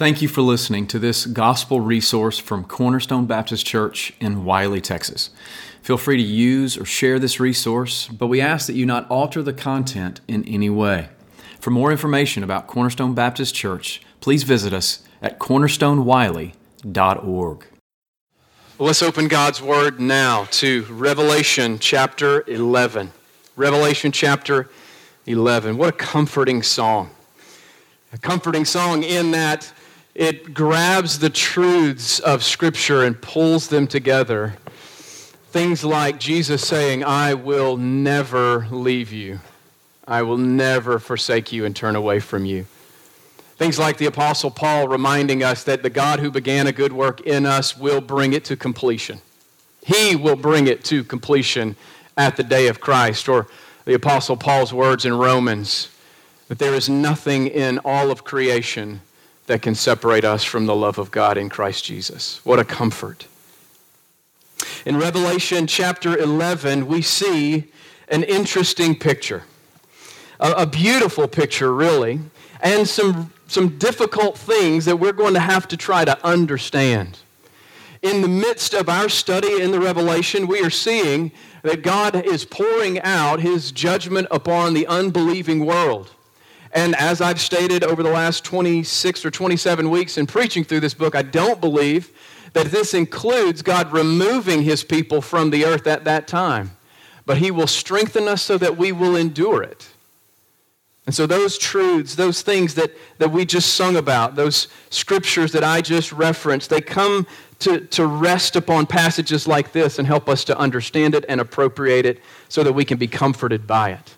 Thank you for listening to this gospel resource from Cornerstone Baptist Church in Wylie, Texas. Feel free to use or share this resource, but we ask that you not alter the content in any way. For more information about Cornerstone Baptist Church, please visit us at cornerstonewylie.org. Well, let's open God's Word now to Revelation chapter 11. Revelation chapter 11. What a comforting song. A comforting song in that it grabs the truths of Scripture and pulls them together. Things like Jesus saying, I will never leave you. I will never forsake you and turn away from you. Things like the Apostle Paul reminding us that the God who began a good work in us will bring it to completion. He will bring it to completion at the day of Christ. Or the Apostle Paul's words in Romans that there is nothing in all of creation that can separate us from the love of God in Christ Jesus. What a comfort. In Revelation chapter 11, we see an interesting picture, a, a, beautiful picture, really, and some, some difficult things that we're going to have to try to understand. In the midst of our study in the Revelation, we are seeing that God is pouring out his judgment upon the unbelieving world. And as I've stated over the last 26 or 27 weeks in preaching through this book, I don't believe that this includes God removing his people from the earth at that time. But he will strengthen us so that we will endure it. And so, those truths, those things that, that we just sung about, those scriptures that I just referenced, they come to, to rest upon passages like this and help us to understand it and appropriate it so that we can be comforted by it.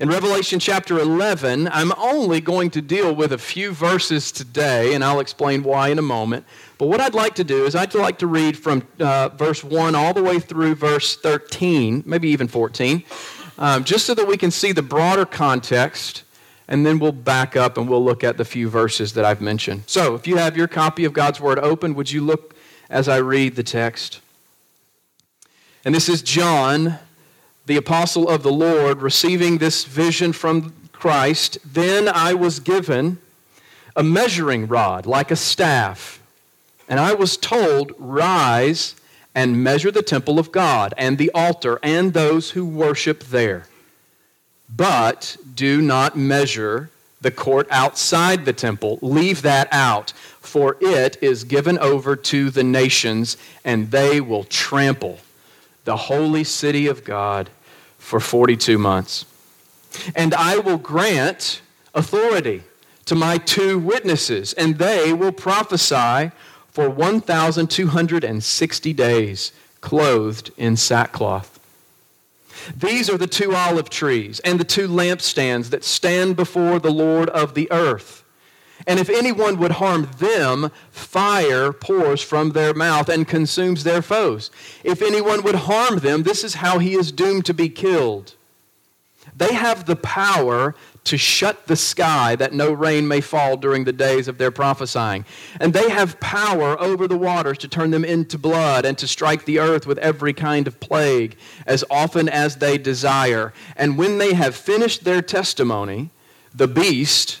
In Revelation chapter 11, I'm only going to deal with a few verses today, and I'll explain why in a moment. But what I'd like to do is I'd like to read from uh, verse 1 all the way through verse 13, maybe even 14, um, just so that we can see the broader context, and then we'll back up and we'll look at the few verses that I've mentioned. So if you have your copy of God's Word open, would you look as I read the text? And this is John the apostle of the Lord, receiving this vision from Christ, then I was given a measuring rod like a staff. And I was told, Rise and measure the temple of God and the altar and those who worship there. But do not measure the court outside the temple. Leave that out, for it is given over to the nations, and they will trample the holy city of God for 42 months. And I will grant authority to my two witnesses, and they will prophesy for 1,260 days, clothed in sackcloth. These are the two olive trees and the two lampstands that stand before the Lord of the earth. And if anyone would harm them, fire pours from their mouth and consumes their foes. If anyone would harm them, this is how he is doomed to be killed. They have the power to shut the sky that no rain may fall during the days of their prophesying. And they have power over the waters to turn them into blood and to strike the earth with every kind of plague as often as they desire. And when they have finished their testimony, the beast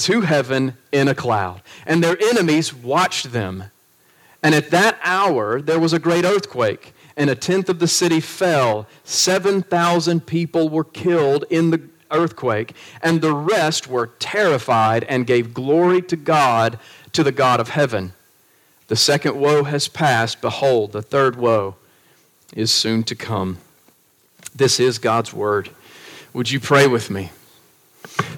to heaven in a cloud. And their enemies watched them. And at that hour there was a great earthquake, and a tenth of the city fell. 7,000 people were killed in the earthquake, and the rest were terrified and gave glory to God, to the God of heaven. The second woe has passed. Behold, the third woe is soon to come. This is God's word. Would you pray with me?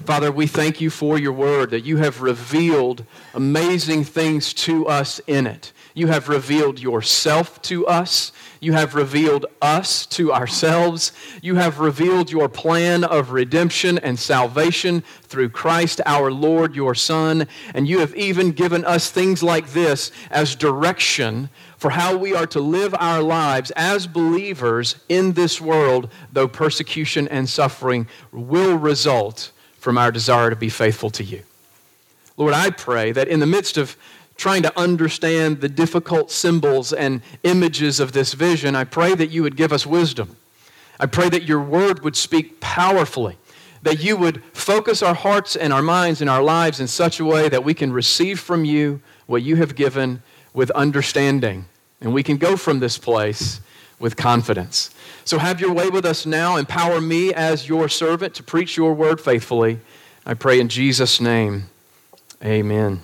Father, we thank you for your word, that you have revealed amazing things to us in it. You have revealed yourself to us. You have revealed us to ourselves. You have revealed your plan of redemption and salvation through Christ our Lord, your Son. And you have even given us things like this as direction for how we are to live our lives as believers in this world, though persecution and suffering will result from our desire to be faithful to you. Lord, I pray that in the midst of trying to understand the difficult symbols and images of this vision, I pray that you would give us wisdom. I pray that your word would speak powerfully, that you would focus our hearts and our minds and our lives in such a way that we can receive from you what you have given with understanding. And we can go from this place with confidence. So have your way with us now. Empower me as your servant to preach your word faithfully. I pray in Jesus' name. Amen.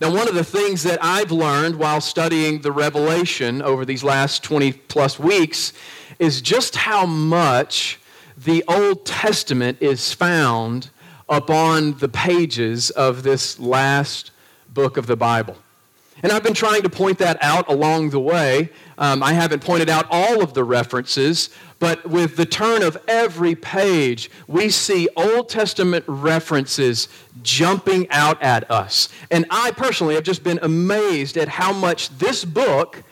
Now, one of the things that I've learned while studying the Revelation over these last 20 plus weeks is just how much the Old Testament is found upon the pages of this last book of the Bible. And I've been trying to point that out along the way. Um, I haven't pointed out all of the references, but with the turn of every page, we see Old Testament references jumping out at us. And I personally have just been amazed at how much this book,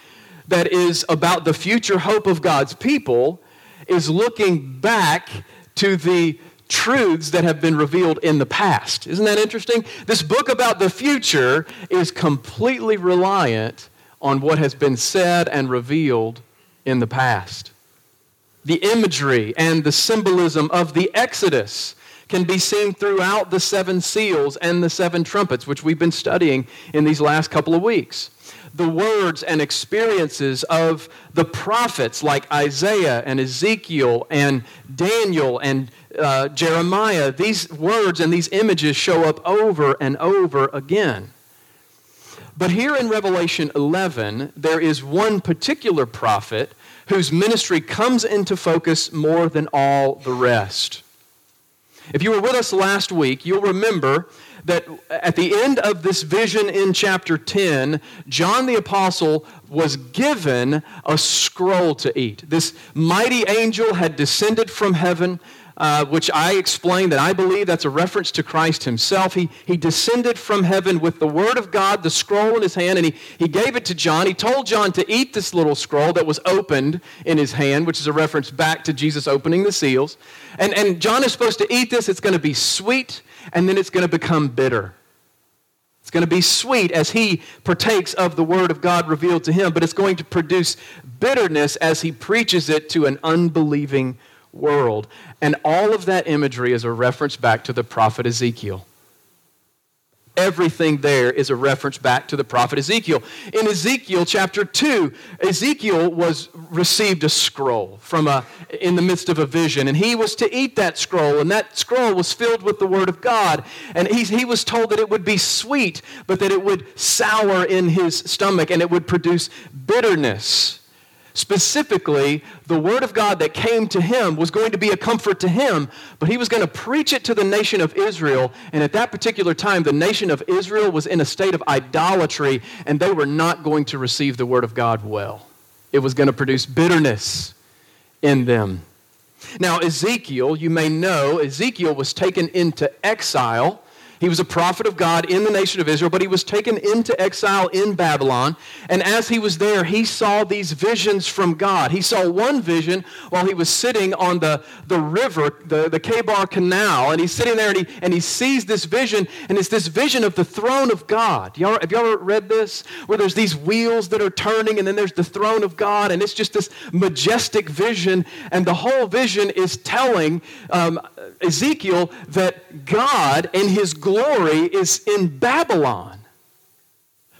that is about the future hope of God's people, is looking back to the truths that have been revealed in the past. Isn't that interesting? This book about the future is completely reliant on what has been said and revealed in the past. The imagery and the symbolism of the Exodus can be seen throughout the seven seals and the seven trumpets, which we've been studying in these last couple of weeks. The words and experiences of the prophets like Isaiah and Ezekiel and Daniel and uh, Jeremiah, these words and these images show up over and over again. But here in Revelation 11, there is one particular prophet whose ministry comes into focus more than all the rest. If you were with us last week, you'll remember that at the end of this vision in chapter 10, John the Apostle was given a scroll to eat. This mighty angel had descended from heaven uh, which I explained that I believe that's a reference to Christ himself. He, he descended from heaven with the Word of God, the scroll in his hand, and he, he gave it to John. He told John to eat this little scroll that was opened in his hand, which is a reference back to Jesus opening the seals. And, and John is supposed to eat this. It's going to be sweet, and then it's going to become bitter. It's going to be sweet as he partakes of the word of God revealed to him, but it's going to produce bitterness as he preaches it to an unbelieving world. And all of that imagery is a reference back to the prophet Ezekiel. Everything there is a reference back to the prophet Ezekiel. In Ezekiel chapter 2, Ezekiel was received a scroll from a in the midst of a vision and he was to eat that scroll and that scroll was filled with the word of God and he, he was told that it would be sweet but that it would sour in his stomach and it would produce bitterness. Specifically, the word of God that came to him was going to be a comfort to him, but he was going to preach it to the nation of Israel. And at that particular time, the nation of Israel was in a state of idolatry, and they were not going to receive the word of God well. It was going to produce bitterness in them. Now, Ezekiel, you may know, Ezekiel was taken into exile he was a prophet of God in the nation of Israel, but he was taken into exile in Babylon. And as he was there, he saw these visions from God. He saw one vision while he was sitting on the, the river, the, the Chebar Canal. And he's sitting there and he, and he sees this vision, and it's this vision of the throne of God. Y'all, have y'all read this? Where there's these wheels that are turning, and then there's the throne of God, and it's just this majestic vision. And the whole vision is telling um, Ezekiel that God and his glory is in Babylon.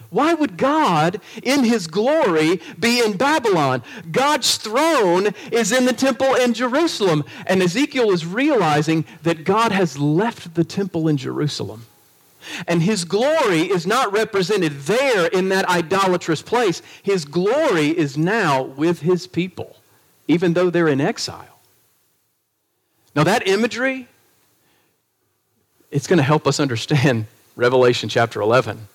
Why would God, in his glory, be in Babylon? God's throne is in the temple in Jerusalem. And Ezekiel is realizing that God has left the temple in Jerusalem. And his glory is not represented there in that idolatrous place. His glory is now with his people even though they're in exile. Now, that imagery, it's going to help us understand Revelation chapter 11.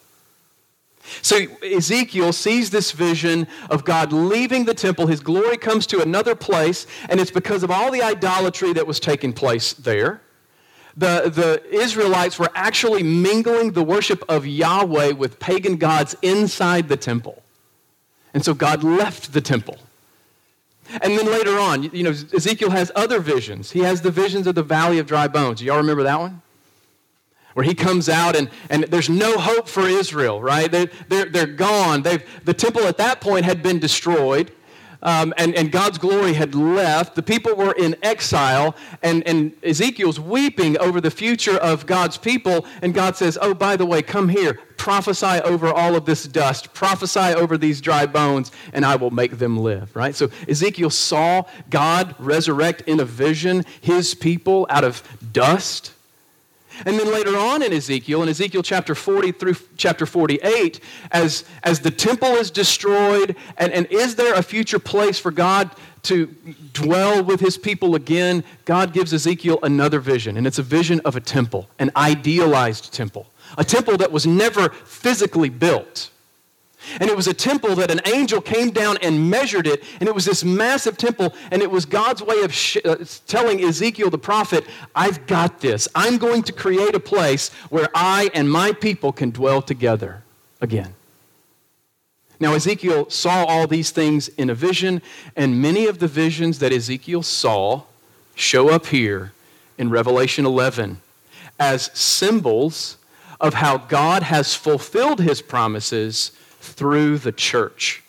So Ezekiel sees this vision of God leaving the temple. His glory comes to another place, and it's because of all the idolatry that was taking place there. The, the Israelites were actually mingling the worship of Yahweh with pagan gods inside the temple. And so God left the temple. And then later on, you know, Ezekiel has other visions. He has the visions of the valley of dry bones. Y'all remember that one? Where he comes out and, and there's no hope for Israel, right? They're, they're, they're gone. They've, the temple at that point had been destroyed. Um, and, and God's glory had left. The people were in exile, and, and Ezekiel's weeping over the future of God's people. And God says, Oh, by the way, come here, prophesy over all of this dust, prophesy over these dry bones, and I will make them live. Right? So Ezekiel saw God resurrect in a vision his people out of dust. And then later on in Ezekiel, in Ezekiel chapter 40 through chapter 48, as, as the temple is destroyed, and, and is there a future place for God to dwell with his people again? God gives Ezekiel another vision, and it's a vision of a temple, an idealized temple, a temple that was never physically built. And it was a temple that an angel came down and measured it. And it was this massive temple. And it was God's way of sh- uh, telling Ezekiel the prophet, I've got this. I'm going to create a place where I and my people can dwell together again. Now, Ezekiel saw all these things in a vision. And many of the visions that Ezekiel saw show up here in Revelation 11 as symbols of how God has fulfilled his promises through the church.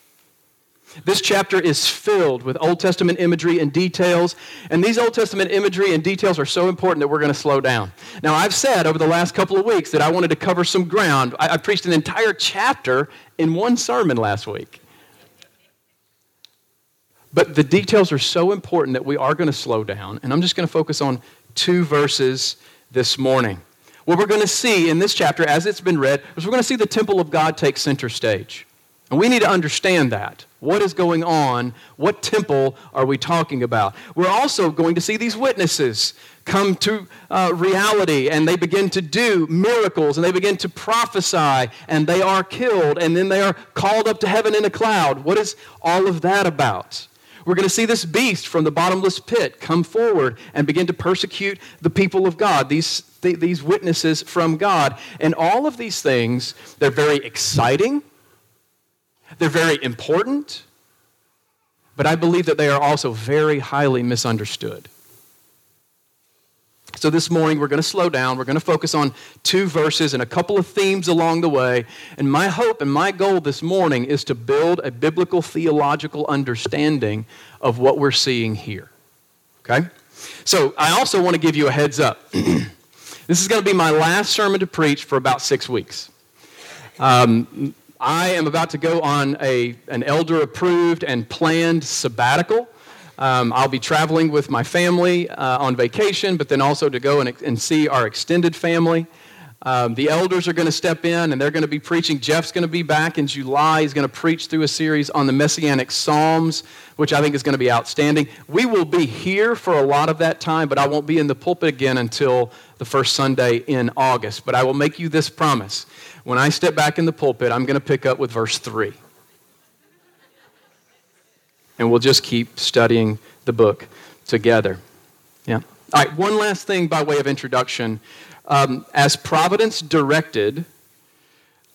This chapter is filled with Old Testament imagery and details, and these Old Testament imagery and details are so important that we're going to slow down. Now, I've said over the last couple of weeks that I wanted to cover some ground. I, I preached an entire chapter in one sermon last week. But the details are so important that we are going to slow down, and I'm just going to focus on two verses this morning. What we're going to see in this chapter, as it's been read, is we're going to see the temple of God take center stage. And we need to understand that. What is going on? What temple are we talking about? We're also going to see these witnesses come to uh, reality and they begin to do miracles and they begin to prophesy and they are killed and then they are called up to heaven in a cloud. What is all of that about? We're going to see this beast from the bottomless pit come forward and begin to persecute the people of God, these, th- these witnesses from God. And all of these things, they're very exciting, they're very important, but I believe that they are also very highly misunderstood. So, this morning we're going to slow down. We're going to focus on two verses and a couple of themes along the way. And my hope and my goal this morning is to build a biblical theological understanding of what we're seeing here. Okay? So, I also want to give you a heads up. this is going to be my last sermon to preach for about six weeks. Um, I am about to go on a, an elder approved and planned sabbatical. Um, I'll be traveling with my family uh, on vacation, but then also to go and, and see our extended family. Um, the elders are going to step in and they're going to be preaching. Jeff's going to be back in July. He's going to preach through a series on the Messianic Psalms, which I think is going to be outstanding. We will be here for a lot of that time, but I won't be in the pulpit again until the first Sunday in August. But I will make you this promise. When I step back in the pulpit, I'm going to pick up with verse 3 and we'll just keep studying the book together. Yeah. All right, one last thing by way of introduction. Um, as Providence directed,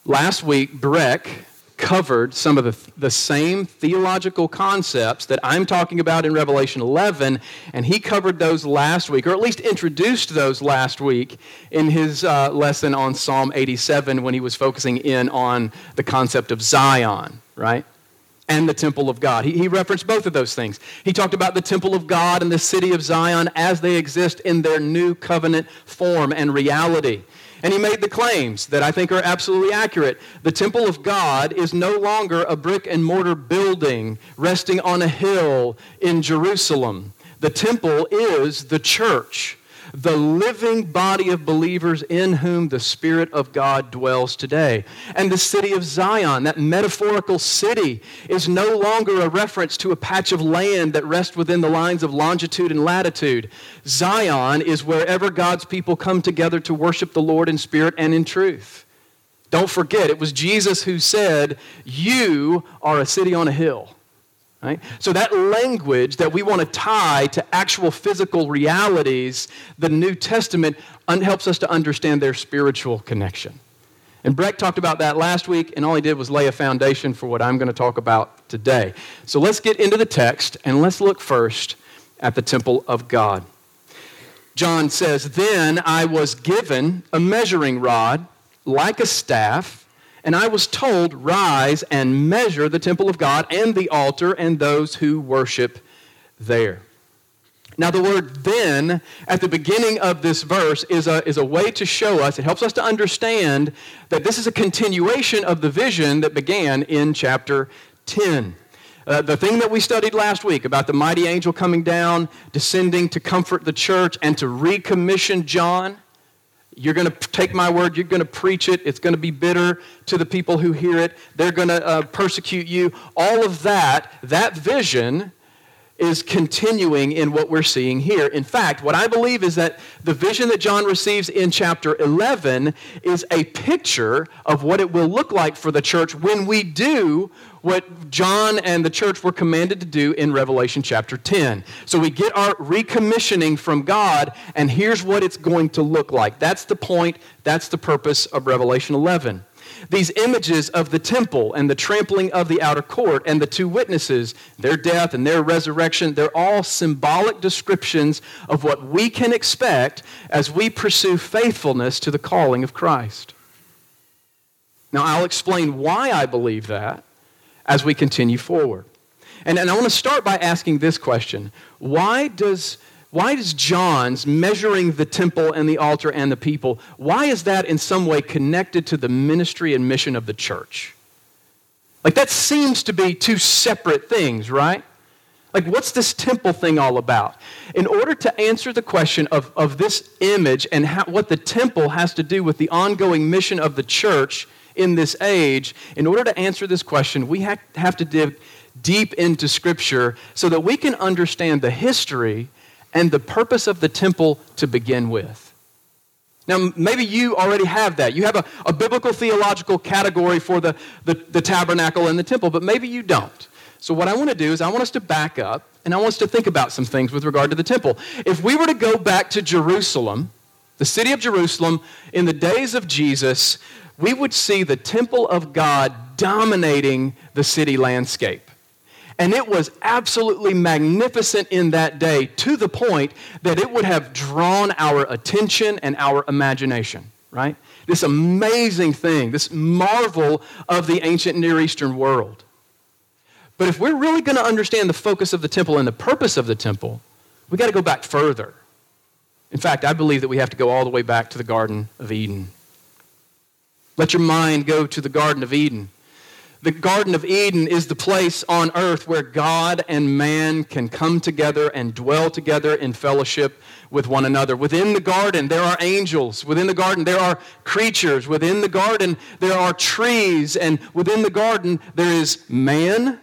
last week, Breck covered some of the, the same theological concepts that I'm talking about in Revelation 11, and he covered those last week, or at least introduced those last week in his uh, lesson on Psalm 87 when he was focusing in on the concept of Zion, right? And the temple of God. He, he, referenced both of those things. He talked about the temple of God and the city of Zion as they exist in their new covenant form and reality. And he made the claims that I think are absolutely accurate. The temple of God is no longer a brick and mortar building resting on a hill in Jerusalem. The temple is the church. The living body of believers in whom the Spirit of God dwells today. And the city of Zion, that metaphorical city, is no longer a reference to a patch of land that rests within the lines of longitude and latitude. Zion is wherever God's people come together to worship the Lord in spirit and in truth. Don't forget, it was Jesus who said, You are a city on a hill. Right? So, that language that we want to tie to actual physical realities, the New Testament un- helps us to understand their spiritual connection. And Breck talked about that last week, and all he did was lay a foundation for what I'm going to talk about today. So, let's get into the text, and let's look first at the temple of God. John says, Then I was given a measuring rod like a staff and I was told, Rise and measure the temple of God and the altar and those who worship there. Now, the word then at the beginning of this verse is a, is a way to show us, it helps us to understand that this is a continuation of the vision that began in chapter 10. Uh, the thing that we studied last week about the mighty angel coming down, descending to comfort the church, and to recommission John you're going to take my word, you're going to preach it, it's going to be bitter to the people who hear it, they're going to uh, persecute you. All of that, that vision is continuing in what we're seeing here. In fact, what I believe is that the vision that John receives in chapter 11 is a picture of what it will look like for the church when we do what John and the church were commanded to do in Revelation chapter 10. So we get our recommissioning from God, and here's what it's going to look like. That's the point, that's the purpose of Revelation 11. These images of the temple and the trampling of the outer court and the two witnesses, their death and their resurrection, they're all symbolic descriptions of what we can expect as we pursue faithfulness to the calling of Christ. Now, I'll explain why I believe that as we continue forward. And, and I want to start by asking this question Why does, why does John's measuring the temple and the altar and the people, why is that in some way connected to the ministry and mission of the church? Like, that seems to be two separate things, right? Like, what's this temple thing all about? In order to answer the question of, of this image and how, what the temple has to do with the ongoing mission of the church, in this age, in order to answer this question, we have to dig deep into Scripture so that we can understand the history and the purpose of the temple to begin with. Now, maybe you already have that. You have a, a biblical theological category for the, the, the tabernacle and the temple, but maybe you don't. So, what I want to do is, I want us to back up and I want us to think about some things with regard to the temple. If we were to go back to Jerusalem, the city of Jerusalem, in the days of Jesus, we would see the temple of God dominating the city landscape. And it was absolutely magnificent in that day to the point that it would have drawn our attention and our imagination, right? This amazing thing, this marvel of the ancient Near Eastern world. But if we're really going to understand the focus of the temple and the purpose of the temple, we've got to go back further. In fact, I believe that we have to go all the way back to the Garden of Eden. Let your mind go to the Garden of Eden. The Garden of Eden is the place on earth where God and man can come together and dwell together in fellowship with one another. Within the garden, there are angels. Within the garden, there are creatures. Within the garden, there are trees. And within the garden, there is man,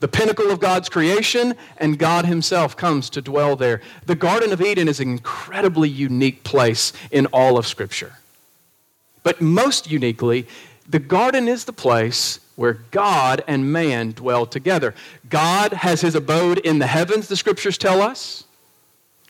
the pinnacle of God's creation, and God Himself comes to dwell there. The Garden of Eden is an incredibly unique place in all of Scripture. But most uniquely, the garden is the place where God and man dwell together. God has his abode in the heavens, the scriptures tell us,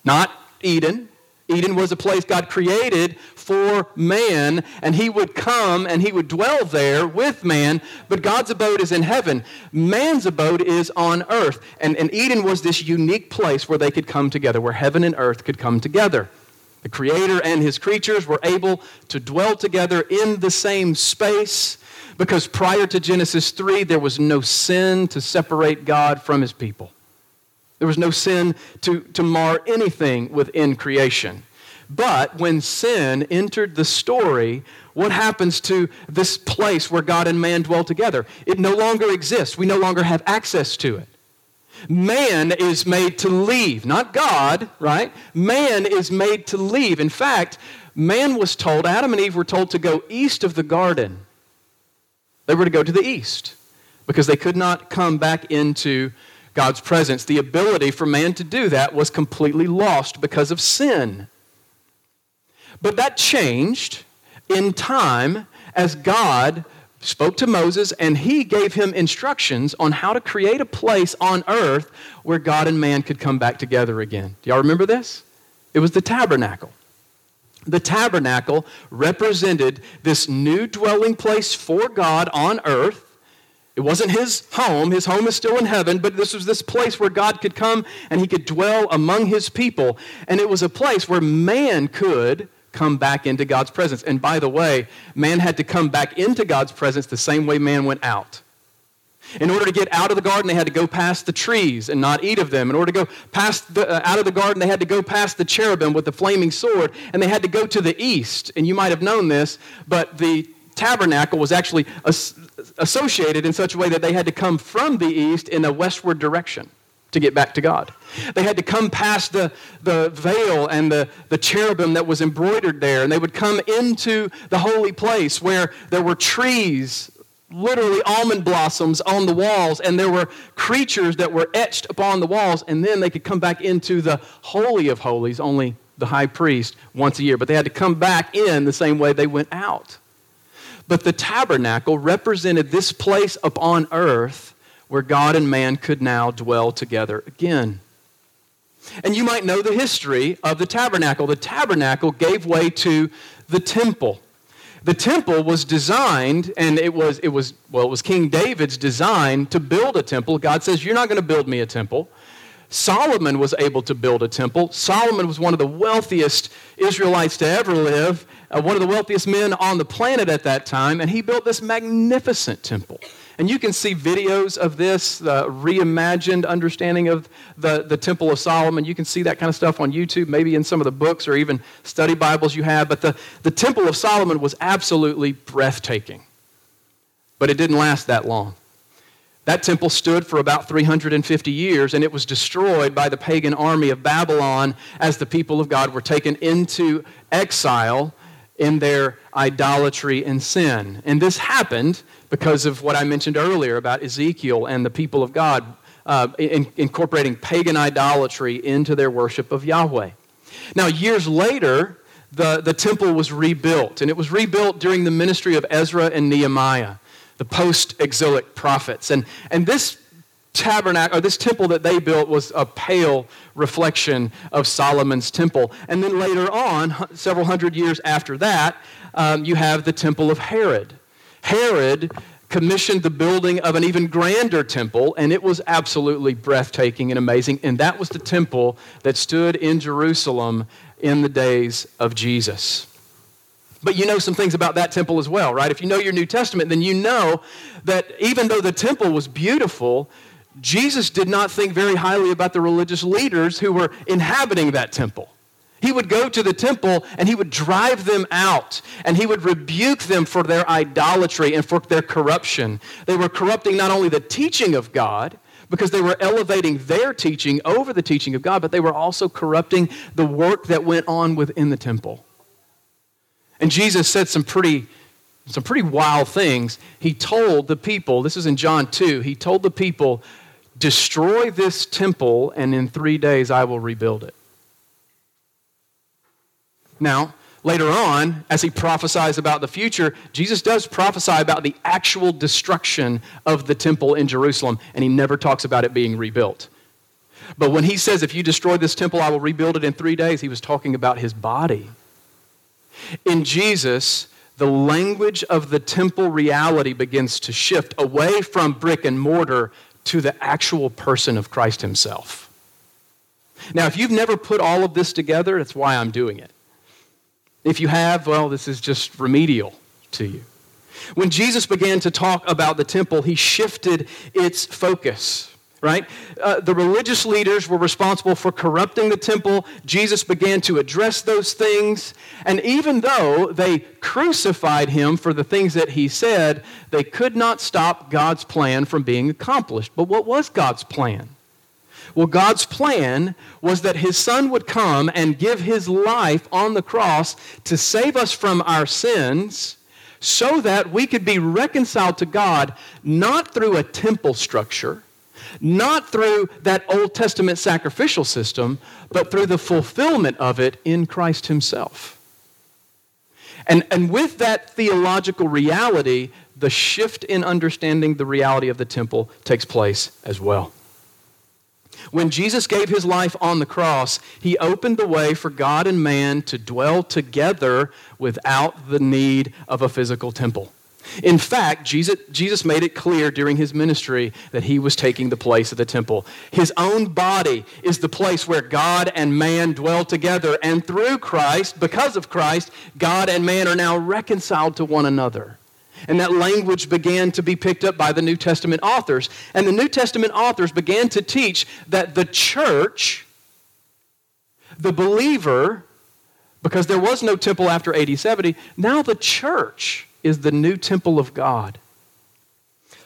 not Eden. Eden was a place God created for man, and he would come and he would dwell there with man, but God's abode is in heaven. Man's abode is on earth. And, and Eden was this unique place where they could come together, where heaven and earth could come together. The Creator and His creatures were able to dwell together in the same space because prior to Genesis 3, there was no sin to separate God from His people. There was no sin to, to mar anything within creation. But when sin entered the story, what happens to this place where God and man dwell together? It no longer exists. We no longer have access to it. Man is made to leave, not God, right? Man is made to leave. In fact, man was told, Adam and Eve were told to go east of the garden. They were to go to the east because they could not come back into God's presence. The ability for man to do that was completely lost because of sin. But that changed in time as God spoke to Moses and he gave him instructions on how to create a place on earth where God and man could come back together again. Do y'all remember this? It was the tabernacle. The tabernacle represented this new dwelling place for God on earth. It wasn't his home. His home is still in heaven, but this was this place where God could come and he could dwell among his people. And it was a place where man could come back into God's presence. And by the way, man had to come back into God's presence the same way man went out. In order to get out of the garden, they had to go past the trees and not eat of them. In order to go past the, uh, out of the garden, they had to go past the cherubim with the flaming sword, and they had to go to the east. And you might have known this, but the tabernacle was actually as- associated in such a way that they had to come from the east in a westward direction to get back to God. They had to come past the, the veil and the, the cherubim that was embroidered there, and they would come into the holy place where there were trees, literally almond blossoms on the walls, and there were creatures that were etched upon the walls, and then they could come back into the Holy of Holies, only the high priest once a year. But they had to come back in the same way they went out. But the tabernacle represented this place upon earth where God and man could now dwell together again. And you might know the history of the tabernacle. The tabernacle gave way to the temple. The temple was designed, and it was, it was, well, it was King David's design to build a temple. God says, You're not going to build me a temple. Solomon was able to build a temple. Solomon was one of the wealthiest Israelites to ever live, uh, one of the wealthiest men on the planet at that time, and he built this magnificent temple. And you can see videos of this, the reimagined understanding of the, the Temple of Solomon. You can see that kind of stuff on YouTube, maybe in some of the books or even study Bibles you have. But the, the Temple of Solomon was absolutely breathtaking. But it didn't last that long. That temple stood for about 350 years, and it was destroyed by the pagan army of Babylon as the people of God were taken into exile in their idolatry and sin. And this happened because of what I mentioned earlier about Ezekiel and the people of God uh, in, incorporating pagan idolatry into their worship of Yahweh. Now, years later, the, the temple was rebuilt, and it was rebuilt during the ministry of Ezra and Nehemiah, the post exilic prophets. And, and this tabernacle or this temple that they built was a pale reflection of Solomon's temple. And then later on, several hundred years after that, um, you have the temple of Herod. Herod commissioned the building of an even grander temple, and it was absolutely breathtaking and amazing. And that was the temple that stood in Jerusalem in the days of Jesus. But you know some things about that temple as well, right? If you know your New Testament, then you know that even though the temple was beautiful, Jesus did not think very highly about the religious leaders who were inhabiting that temple. He would go to the temple and he would drive them out and he would rebuke them for their idolatry and for their corruption. They were corrupting not only the teaching of God, because they were elevating their teaching over the teaching of God, but they were also corrupting the work that went on within the temple. And Jesus said some pretty some pretty wild things. He told the people, this is in John 2, he told the people, destroy this temple and in 3 days I will rebuild it. Now, later on, as he prophesies about the future, Jesus does prophesy about the actual destruction of the temple in Jerusalem, and he never talks about it being rebuilt. But when he says, If you destroy this temple, I will rebuild it in three days, he was talking about his body. In Jesus, the language of the temple reality begins to shift away from brick and mortar to the actual person of Christ himself. Now, if you've never put all of this together, that's why I'm doing it. If you have, well, this is just remedial to you. When Jesus began to talk about the temple, he shifted its focus, right? Uh, the religious leaders were responsible for corrupting the temple. Jesus began to address those things. And even though they crucified him for the things that he said, they could not stop God's plan from being accomplished. But what was God's plan? Well, God's plan was that his son would come and give his life on the cross to save us from our sins so that we could be reconciled to God not through a temple structure, not through that Old Testament sacrificial system, but through the fulfillment of it in Christ himself. And, and with that theological reality, the shift in understanding the reality of the temple takes place as well. When Jesus gave his life on the cross, he opened the way for God and man to dwell together without the need of a physical temple. In fact, Jesus, Jesus made it clear during his ministry that he was taking the place of the temple. His own body is the place where God and man dwell together, and through Christ, because of Christ, God and man are now reconciled to one another. And that language began to be picked up by the New Testament authors. And the New Testament authors began to teach that the church, the believer, because there was no temple after AD 70, now the church is the new temple of God.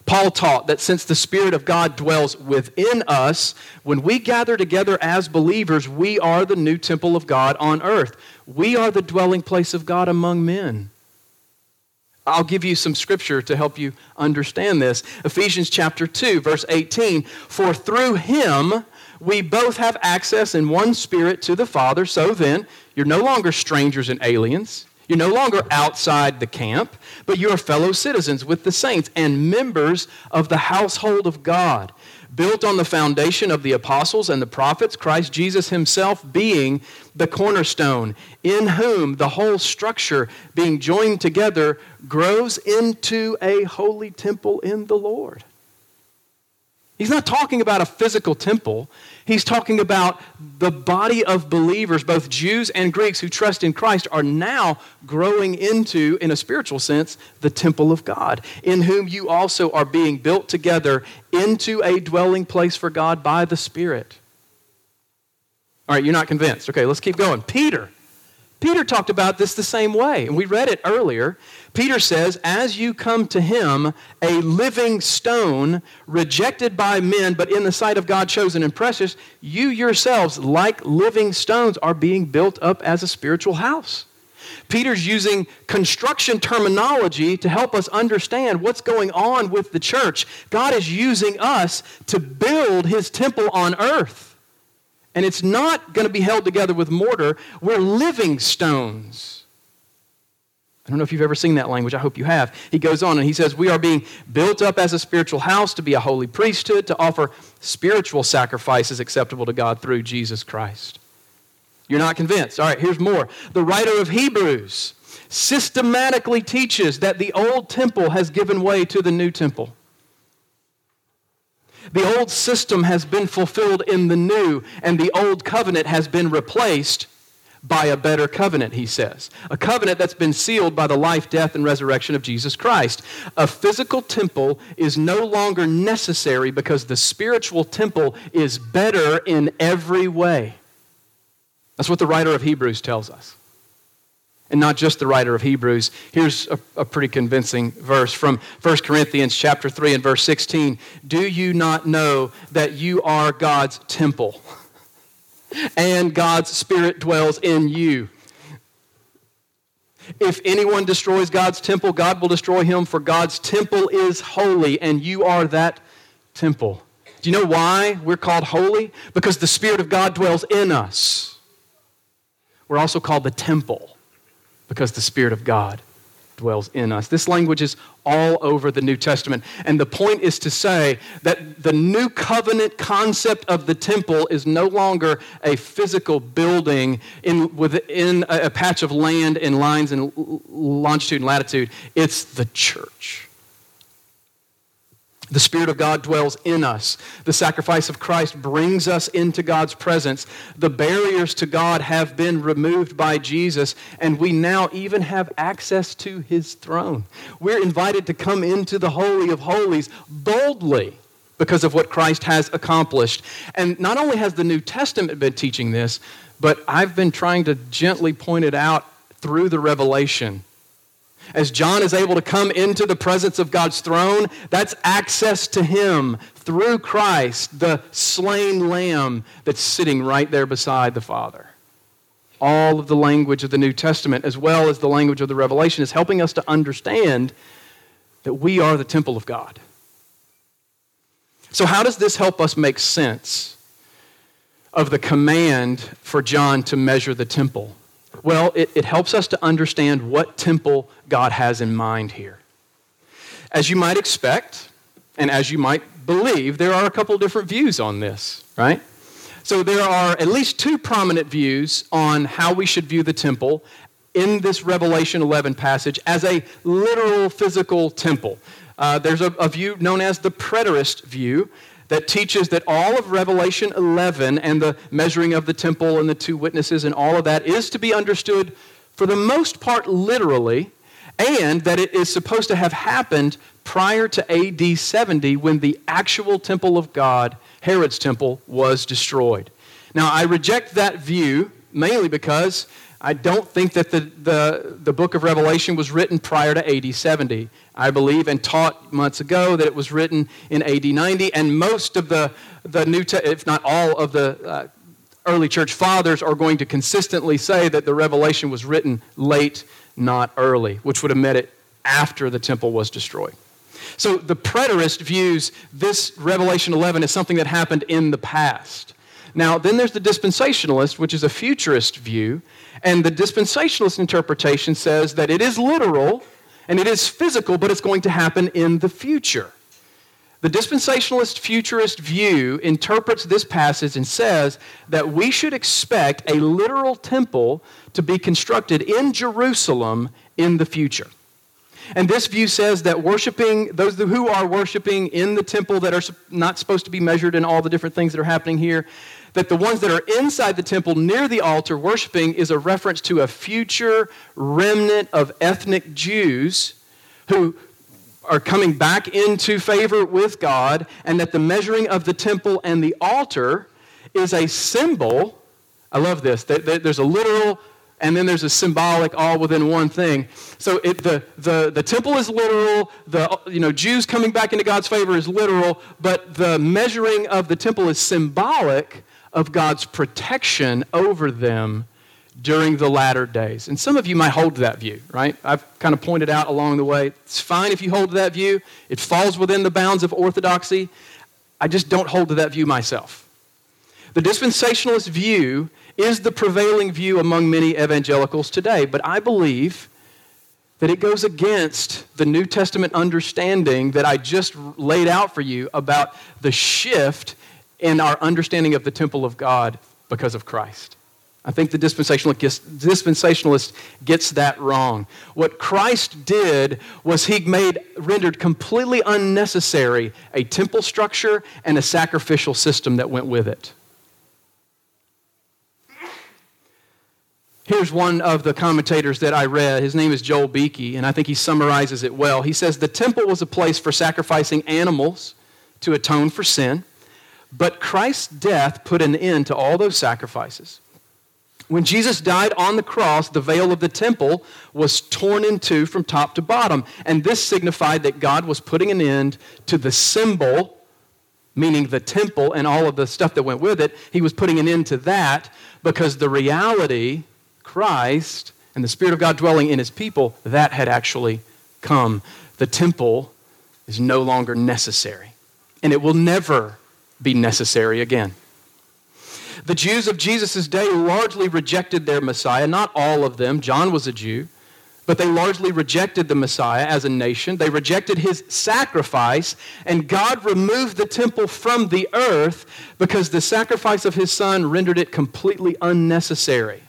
Paul taught that since the Spirit of God dwells within us, when we gather together as believers, we are the new temple of God on earth. We are the dwelling place of God among men. I'll give you some scripture to help you understand this. Ephesians chapter 2, verse 18. For through him we both have access in one spirit to the Father. So then, you're no longer strangers and aliens. You're no longer outside the camp, but you are fellow citizens with the saints and members of the household of God built on the foundation of the apostles and the prophets, Christ Jesus himself being the cornerstone, in whom the whole structure, being joined together, grows into a holy temple in the Lord. He's not talking about a physical temple. He's talking about the body of believers, both Jews and Greeks who trust in Christ, are now growing into, in a spiritual sense, the temple of God, in whom you also are being built together into a dwelling place for God by the Spirit. All right, you're not convinced. Okay, let's keep going. Peter. Peter talked about this the same way, and we read it earlier. Peter says, As you come to him, a living stone, rejected by men, but in the sight of God chosen and precious, you yourselves, like living stones, are being built up as a spiritual house. Peter's using construction terminology to help us understand what's going on with the church. God is using us to build his temple on earth. And it's not going to be held together with mortar. We're living stones. I don't know if you've ever seen that language. I hope you have. He goes on and he says, We are being built up as a spiritual house to be a holy priesthood, to offer spiritual sacrifices acceptable to God through Jesus Christ. You're not convinced. All right, here's more. The writer of Hebrews systematically teaches that the old temple has given way to the new temple. The old system has been fulfilled in the new, and the old covenant has been replaced by a better covenant, he says. A covenant that's been sealed by the life, death, and resurrection of Jesus Christ. A physical temple is no longer necessary because the spiritual temple is better in every way. That's what the writer of Hebrews tells us and not just the writer of Hebrews. Here's a, a, pretty convincing verse from 1 Corinthians chapter 3 and verse 16. Do you not know that you are God's temple and God's spirit dwells in you? If anyone destroys God's temple, God will destroy him, for God's temple is holy, and you are that temple. Do you know why we're called holy? Because the Spirit of God dwells in us. We're also called the temple because the Spirit of God dwells in us. This language is all over the New Testament. And the point is to say that the new covenant concept of the temple is no longer a physical building in, within a, a patch of land in lines and longitude and latitude. It's the church. The Spirit of God dwells in us. The sacrifice of Christ brings us into God's presence. The barriers to God have been removed by Jesus, and we now even have access to his throne. We're invited to come into the Holy of Holies boldly because of what Christ has accomplished. And not only has the New Testament been teaching this, but I've been trying to gently point it out through the revelation As John is able to come into the presence of God's throne, that's access to him through Christ, the slain lamb that's sitting right there beside the Father. All of the language of the New Testament, as well as the language of the Revelation, is helping us to understand that we are the temple of God. So, how does this help us make sense of the command for John to measure the temple? Well, it, it helps us to understand what temple God has in mind here. As you might expect, and as you might believe, there are a couple different views on this, right? So there are at least two prominent views on how we should view the temple in this Revelation 11 passage as a literal physical temple. Uh, there's a, a view known as the preterist view that teaches that all of Revelation 11 and the measuring of the temple and the two witnesses and all of that is to be understood for the most part literally, and that it is supposed to have happened prior to AD 70 when the actual temple of God, Herod's temple, was destroyed. Now, I reject that view mainly because I don't think that the, the, the book of Revelation was written prior to AD 70. I believe and taught months ago that it was written in AD 90, and most of the, the New, if not all of the uh, early church fathers, are going to consistently say that the Revelation was written late, not early, which would have meant it after the temple was destroyed. So the preterist views this Revelation 11 as something that happened in the past. Now, then there's the dispensationalist, which is a futurist view, and the dispensationalist interpretation says that it is literal and it is physical, but it's going to happen in the future. The dispensationalist futurist view interprets this passage and says that we should expect a literal temple to be constructed in Jerusalem in the future. And this view says that worshiping, those who are worshiping in the temple that are not supposed to be measured in all the different things that are happening here, that the ones that are inside the temple near the altar worshiping is a reference to a future remnant of ethnic Jews who are coming back into favor with God, and that the measuring of the temple and the altar is a symbol. I love this. There's a literal and then there's a symbolic all within one thing. So it, the, the, the temple is literal, the you know, Jews coming back into God's favor is literal, but the measuring of the temple is symbolic of God's protection over them during the latter days. And some of you might hold that view, right? I've kind of pointed out along the way. It's fine if you hold that view, it falls within the bounds of orthodoxy. I just don't hold to that view myself. The dispensationalist view is the prevailing view among many evangelicals today, but I believe that it goes against the New Testament understanding that I just laid out for you about the shift in our understanding of the temple of God because of Christ. I think the dispensationalist gets, dispensationalist gets that wrong. What Christ did was he made rendered completely unnecessary a temple structure and a sacrificial system that went with it. Here's one of the commentators that I read. His name is Joel Beeke, and I think he summarizes it well. He says the temple was a place for sacrificing animals to atone for sin. But Christ's death put an end to all those sacrifices. When Jesus died on the cross, the veil of the temple was torn in two from top to bottom. And this signified that God was putting an end to the symbol, meaning the temple and all of the stuff that went with it. He was putting an end to that because the reality, Christ, and the Spirit of God dwelling in his people, that had actually come. The temple is no longer necessary. And it will never be necessary again. The Jews of Jesus' day largely rejected their Messiah, not all of them. John was a Jew, but they largely rejected the Messiah as a nation. They rejected his sacrifice, and God removed the temple from the earth because the sacrifice of his son rendered it completely unnecessary.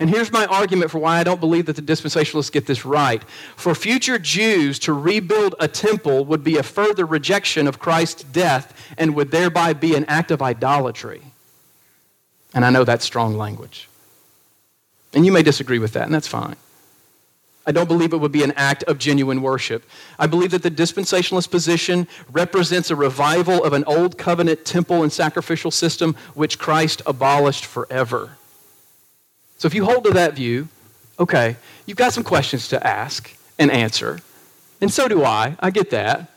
And here's my argument for why I don't believe that the dispensationalists get this right. For future Jews to rebuild a temple would be a further rejection of Christ's death and would thereby be an act of idolatry. And I know that's strong language. And you may disagree with that, and that's fine. I don't believe it would be an act of genuine worship. I believe that the dispensationalist position represents a revival of an old covenant temple and sacrificial system which Christ abolished forever. So if you hold to that view, okay, you've got some questions to ask. and answer. And so do I. I get that.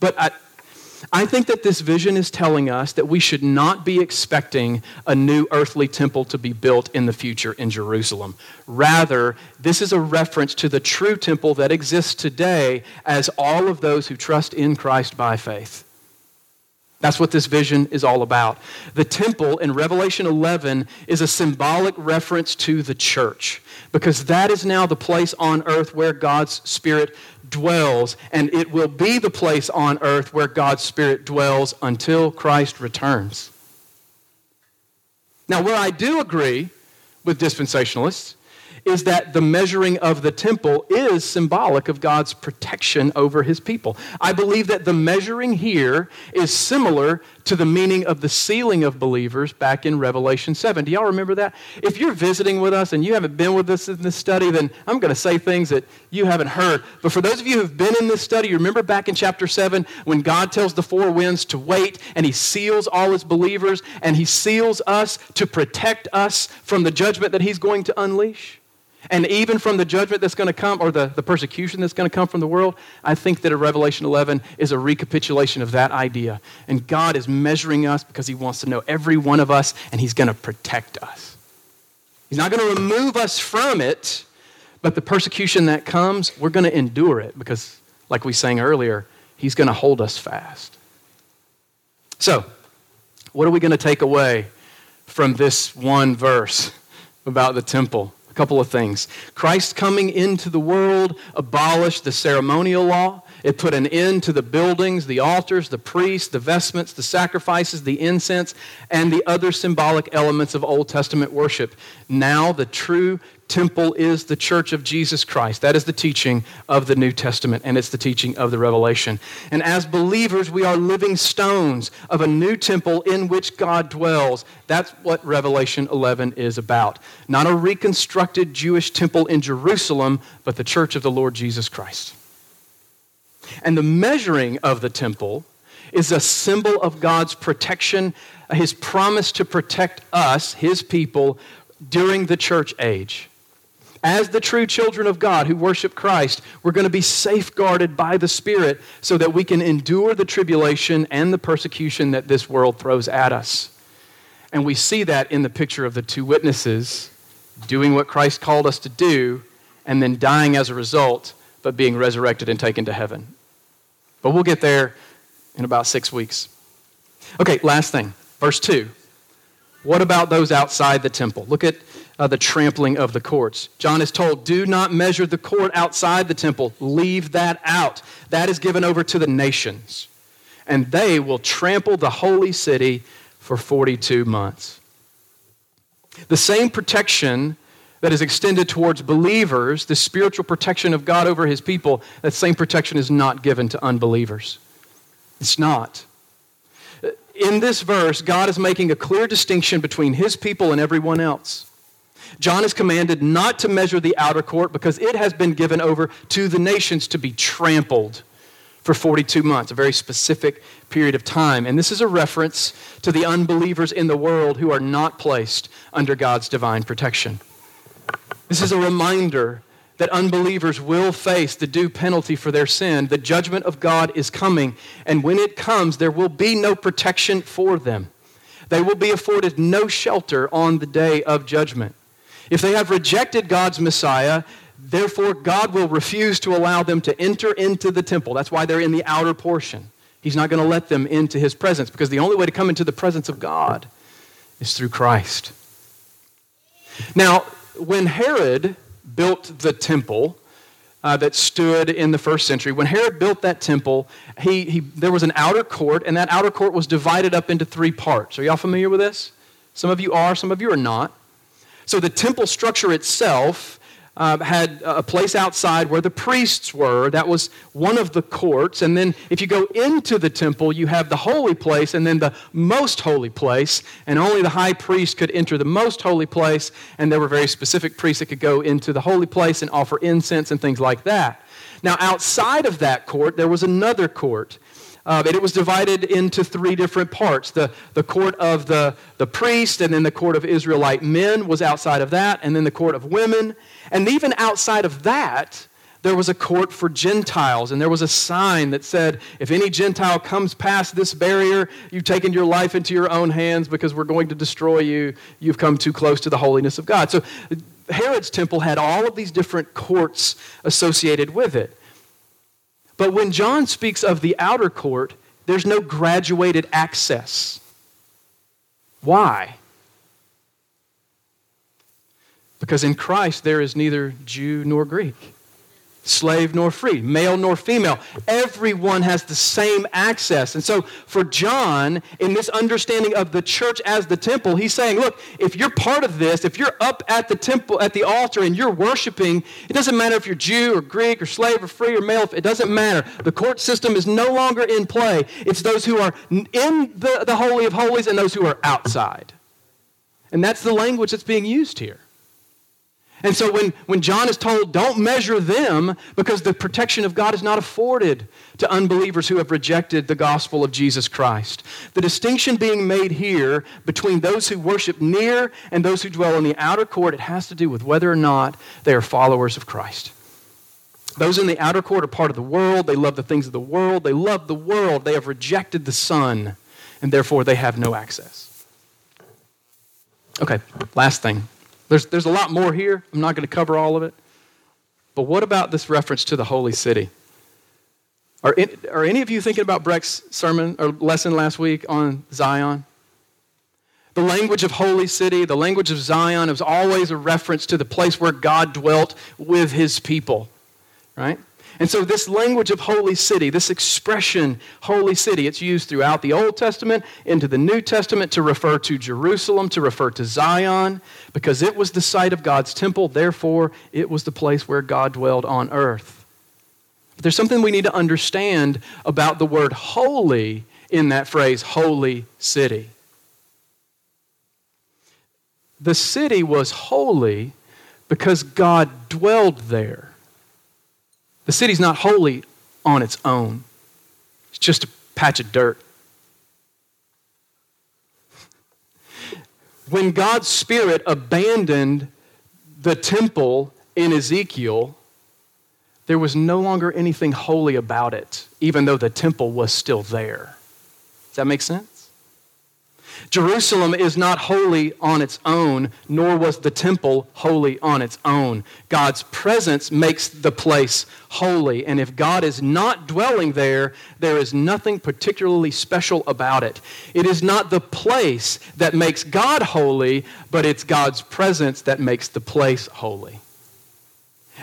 But I, I think that this vision is telling us that we should not be expecting a new earthly temple to be built in the future in Jerusalem. Rather, this is a reference to the true temple that exists today as all of those who trust in Christ by faith. That's what this vision is all about. The temple in Revelation 11 is a symbolic reference to the church because that is now the place on earth where God's Spirit dwells, and it will be the place on earth where God's Spirit dwells until Christ returns. Now, where I do agree with dispensationalists is that the measuring of the temple is symbolic of God's protection over his people. I believe that the measuring here is similar to the meaning of the sealing of believers back in Revelation 7. Do y'all remember that? If you're visiting with us and you haven't been with us in this study, then I'm going to say things that you haven't heard. But for those of you who've been in this study, you remember back in chapter 7 when God tells the four winds to wait and he seals all his believers and he seals us to protect us from the judgment that he's going to unleash? And even from the judgment that's going to come, or the, the persecution that's going to come from the world, I think that a Revelation 11 is a recapitulation of that idea. And God is measuring us because He wants to know every one of us, and He's going to protect us. He's not going to remove us from it, but the persecution that comes, we're going to endure it because, like we sang earlier, He's going to hold us fast. So, what are we going to take away from this one verse about the temple? Couple of things. Christ coming into the world abolished the ceremonial law. It put an end to the buildings, the altars, the priests, the vestments, the sacrifices, the incense, and the other symbolic elements of Old Testament worship. Now, the true temple is the church of Jesus Christ. That is the teaching of the New Testament, and it's the teaching of the Revelation. And as believers, we are living stones of a new temple in which God dwells. That's what Revelation 11 is about. Not a reconstructed Jewish temple in Jerusalem, but the church of the Lord Jesus Christ. And the measuring of the temple is a symbol of God's protection, his promise to protect us, his people, during the church age. As the true children of God who worship Christ, we're going to be safeguarded by the Spirit so that we can endure the tribulation and the persecution that this world throws at us. And we see that in the picture of the two witnesses doing what Christ called us to do and then dying as a result, but being resurrected and taken to heaven. But we'll get there in about six weeks. Okay, last thing, verse 2. What about those outside the temple? Look at uh, the trampling of the courts. John is told, Do not measure the court outside the temple. Leave that out. That is given over to the nations. And they will trample the holy city for 42 months. The same protection that is extended towards believers, the spiritual protection of God over his people, that same protection is not given to unbelievers. It's not. In this verse, God is making a clear distinction between his people and everyone else. John is commanded not to measure the outer court because it has been given over to the nations to be trampled for 42 months, a very specific period of time. And this is a reference to the unbelievers in the world who are not placed under God's divine protection. This is a reminder that unbelievers will face the due penalty for their sin. The judgment of God is coming, and when it comes, there will be no protection for them. They will be afforded no shelter on the day of judgment. If they have rejected God's Messiah, therefore God will refuse to allow them to enter into the temple. That's why they're in the outer portion. He's not going to let them into his presence because the only way to come into the presence of God is through Christ. Now, when Herod built the temple uh, that stood in the first century, when Herod built that temple, he, he, there was an outer court, and that outer court was divided up into three parts. Are y'all familiar with this? Some of you are, some of you are not. So the temple structure itself uh, had a place outside where the priests were. That was one of the courts. And then if you go into the temple, you have the holy place and then the most holy place. And only the high priest could enter the most holy place. And there were very specific priests that could go into the holy place and offer incense and things like that. Now, outside of that court, there was another court. Uh, and it was divided into three different parts. The, the court of the, the priest, and then the court of Israelite men was outside of that, and then the court of women. And even outside of that, there was a court for Gentiles, and there was a sign that said, If any Gentile comes past this barrier, you've taken your life into your own hands because we're going to destroy you. You've come too close to the holiness of God. So Herod's temple had all of these different courts associated with it. But when John speaks of the outer court, there's no graduated access. Why? Because in Christ there is neither Jew nor Greek slave nor free, male nor female. Everyone has the same access. And so, for John, in this understanding of the church as the temple, he's saying, look, if you're part of this, if you're up at the temple, at the altar, and you're worshiping, it doesn't matter if you're Jew or Greek or slave or free or male, it doesn't matter. The court system is no longer in play. It's those who are in the, the Holy of Holies and those who are outside. And that's the language that's being used here. And so when, when John is told, don't measure them because the protection of God is not afforded to unbelievers who have rejected the gospel of Jesus Christ. The distinction being made here between those who worship near and those who dwell in the outer court, it has to do with whether or not they are followers of Christ. Those in the outer court are part of the world. They love the things of the world. They love the world. They have rejected the Son, and therefore they have no access. Okay, last thing. There's, there's a lot more here. I'm not going to cover all of it. But what about this reference to the holy city? Are, in, are any of you thinking about Breck's sermon or lesson last week on Zion? The language of holy city, the language of Zion, is always a reference to the place where God dwelt with his people, right? And so, this language of holy city, this expression, holy city, it's used throughout the Old Testament, into the New Testament to refer to Jerusalem, to refer to Zion, because it was the site of God's temple. Therefore, it was the place where God dwelled on earth. But there's something we need to understand about the word holy in that phrase, holy city. The city was holy because God dwelled there. The city's not holy on its own, it's just a patch of dirt. When God's Spirit abandoned the temple in Ezekiel, there was no longer anything holy about it, even though the temple was still there. Does that make sense? Jerusalem is not holy on its own, nor was the temple holy on its own. God's presence makes the place holy. And if God is not dwelling there, there is nothing particularly special about it. It is not the place that makes God holy, but it's God's presence that makes the place holy.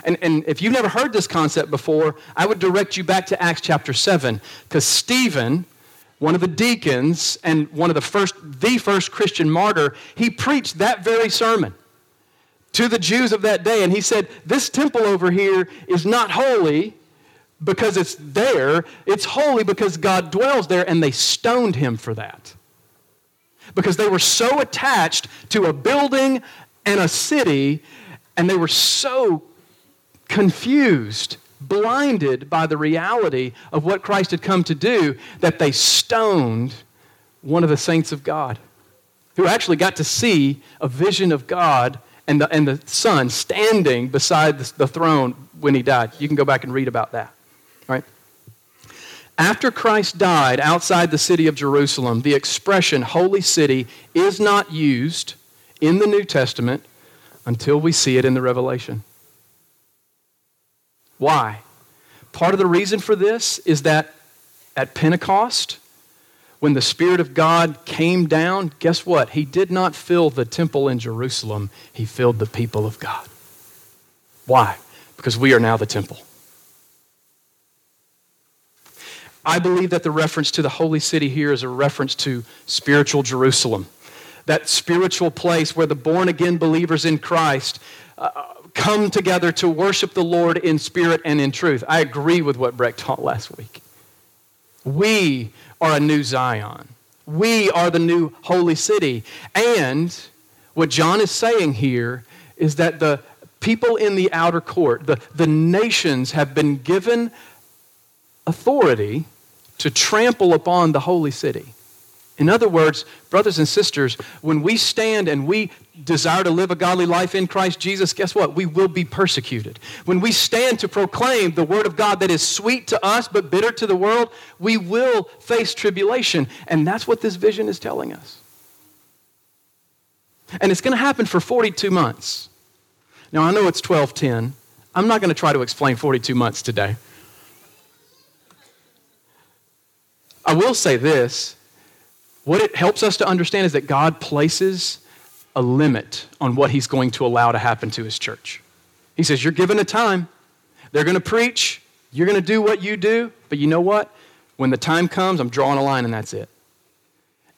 And, and if you've never heard this concept before, I would direct you back to Acts chapter 7, because Stephen one of the deacons and one of the first, the first Christian martyr, he preached that very sermon to the Jews of that day. And he said, This temple over here is not holy because it's there, it's holy because God dwells there. And they stoned him for that. Because they were so attached to a building and a city, and they were so confused blinded by the reality of what Christ had come to do that they stoned one of the saints of God who actually got to see a vision of God and the, and the Son standing beside the, throne when he died. You can go back and read about that. Right? After Christ died outside the city of Jerusalem, the expression holy city is not used in the New Testament until we see it in the Revelation. Why? Part of the reason for this is that at Pentecost, when the Spirit of God came down, guess what? He did not fill the temple in Jerusalem, He filled the people of God. Why? Because we are now the temple. I believe that the reference to the holy city here is a reference to spiritual Jerusalem, that spiritual place where the born again believers in Christ uh, come together to worship the Lord in spirit and in truth. I agree with what Breck taught last week. We are a new Zion. We are the new holy city. And what John is saying here is that the people in the outer court, the, the nations, have been given authority to trample upon the holy city. In other words, brothers and sisters, when we stand and we desire to live a godly life in Christ Jesus, guess what? We will be persecuted. When we stand to proclaim the word of God that is sweet to us but bitter to the world, we will face tribulation. And that's what this vision is telling us. And it's going to happen for 42 months. Now, I know it's 1210. I'm not going to try to explain 42 months today. I will say this what it helps us to understand is that God places a limit on what He's going to allow to happen to His church. He says, You're given a time. They're going to preach. You're going to do what you do. But you know what? When the time comes, I'm drawing a line and that's it.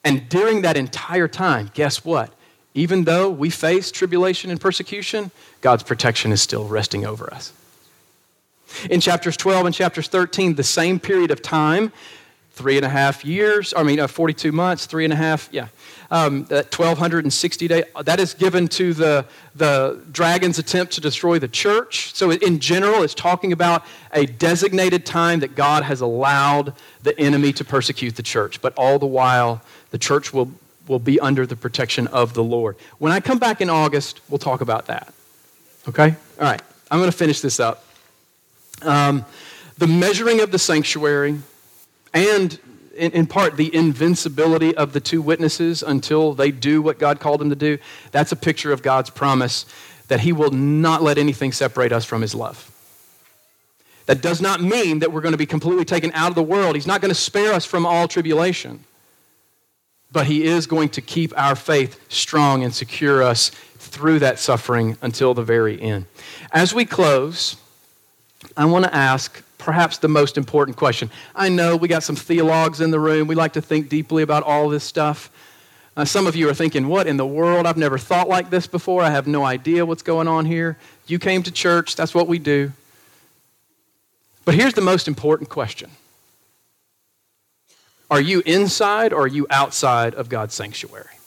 And during that entire time, guess what? Even though we face tribulation and persecution, God's protection is still resting over us. In chapters 12 and chapters 13, the same period of time three and a half years, I mean, uh, 42 months, three and a half, yeah, um, 1,260 days. That is given to the, the dragon's attempt to destroy the church. So, in general, it's talking about a designated time that God has allowed the enemy to persecute the church. But all the while, the church will, will be under the protection of the Lord. When I come back in August, we'll talk about that. Okay? All right, I'm going to finish this up. Um, the measuring of the sanctuary and in, in, part the invincibility of the two witnesses until they do what God called them to do. That's a picture of God's promise that He will not let anything separate us from His love. That does not mean that we're going to be completely taken out of the world. He's not going to spare us from all tribulation. But He is going to keep our faith strong and secure us through that suffering until the very end. As we close, I want to ask perhaps the most important question. I know we got some theologues in the room. We like to think deeply about all this stuff. Uh, some of you are thinking, what in the world? I've never thought like this before. I have no idea what's going on here. You came to church, that's what we do. But here's the most important question Are you inside or are you outside of God's sanctuary?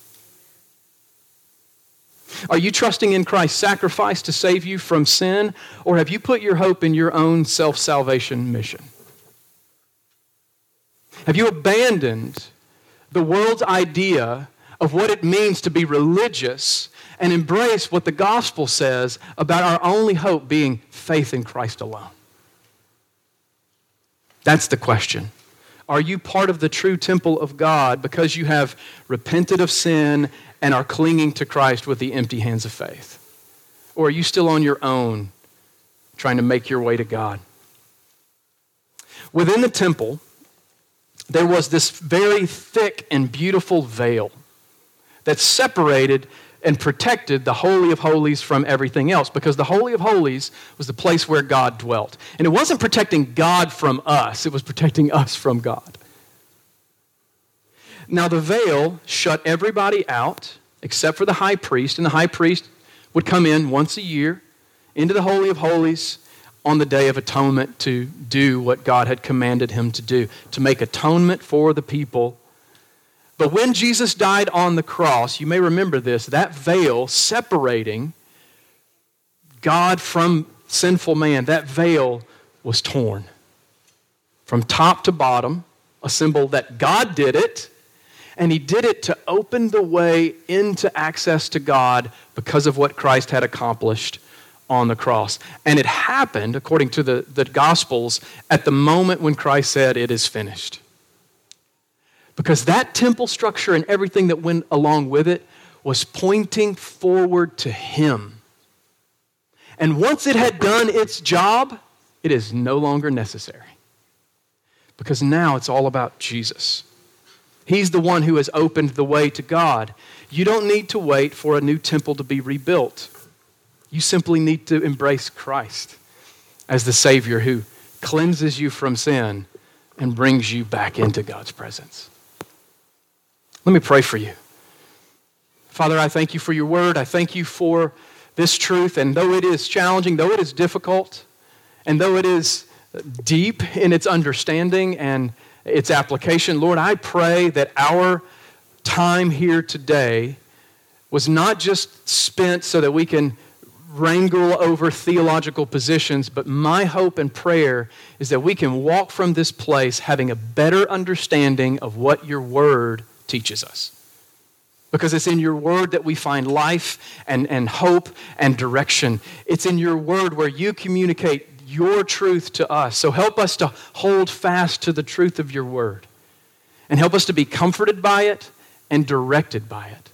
Are you trusting in Christ's sacrifice to save you from sin, or have you put your hope in your own self salvation mission? Have you abandoned the world's idea of what it means to be religious and embrace what the gospel says about our only hope being faith in Christ alone? That's the question. Are you part of the true temple of God because you have repented of sin and are clinging to Christ with the empty hands of faith? Or are you still on your own trying to make your way to God? Within the temple, there was this very thick and beautiful veil that separated and protected the Holy of Holies from everything else because the Holy of Holies was the place where God dwelt. And it wasn't protecting God from us, it was protecting us from God. Now, the veil shut everybody out except for the high priest, and the high priest would come in once a year into the Holy of Holies on the Day of Atonement to do what God had commanded him to do, to make atonement for the people. But when Jesus died on the cross, you may remember this, that veil separating God from sinful man, that veil was torn from top to bottom, a symbol that God did it and he did it to open the way into access to God because of what Christ had accomplished on the cross. And it happened, according to the, the Gospels, at the moment when Christ said, It is finished. Because that temple structure and everything that went along with it was pointing forward to Him. And once it had done its job, it is no longer necessary. Because now it's all about Jesus. He's the one who has opened the way to God. You don't need to wait for a new temple to be rebuilt. You simply need to embrace Christ as the Savior who cleanses you from sin and brings you back into God's presence. Let me pray for you. Father, I thank you for your word. I thank you for this truth. And though it is challenging, though it is difficult, and though it is deep in its understanding and its application. Lord, I pray that our time here today was not just spent so that we can wrangle over theological positions, but my hope and prayer is that we can walk from this place having a better understanding of what your word teaches us. Because it's in your word that we find life and, and hope and direction. It's in your word where you communicate your truth to us. So help us to hold fast to the truth of your word. And help us to be comforted by it and directed by it.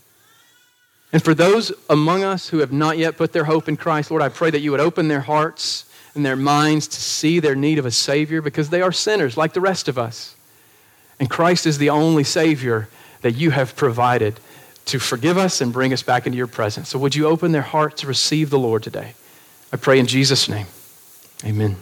And for those among us who have not yet put their hope in Christ, Lord, I pray that you would open their hearts and their minds to see their need of a Savior because they are sinners like the rest of us. And Christ is the only Savior that you have provided to forgive us and bring us back into your presence. So would you open their heart to receive the Lord today? I pray in Jesus' name. Amen.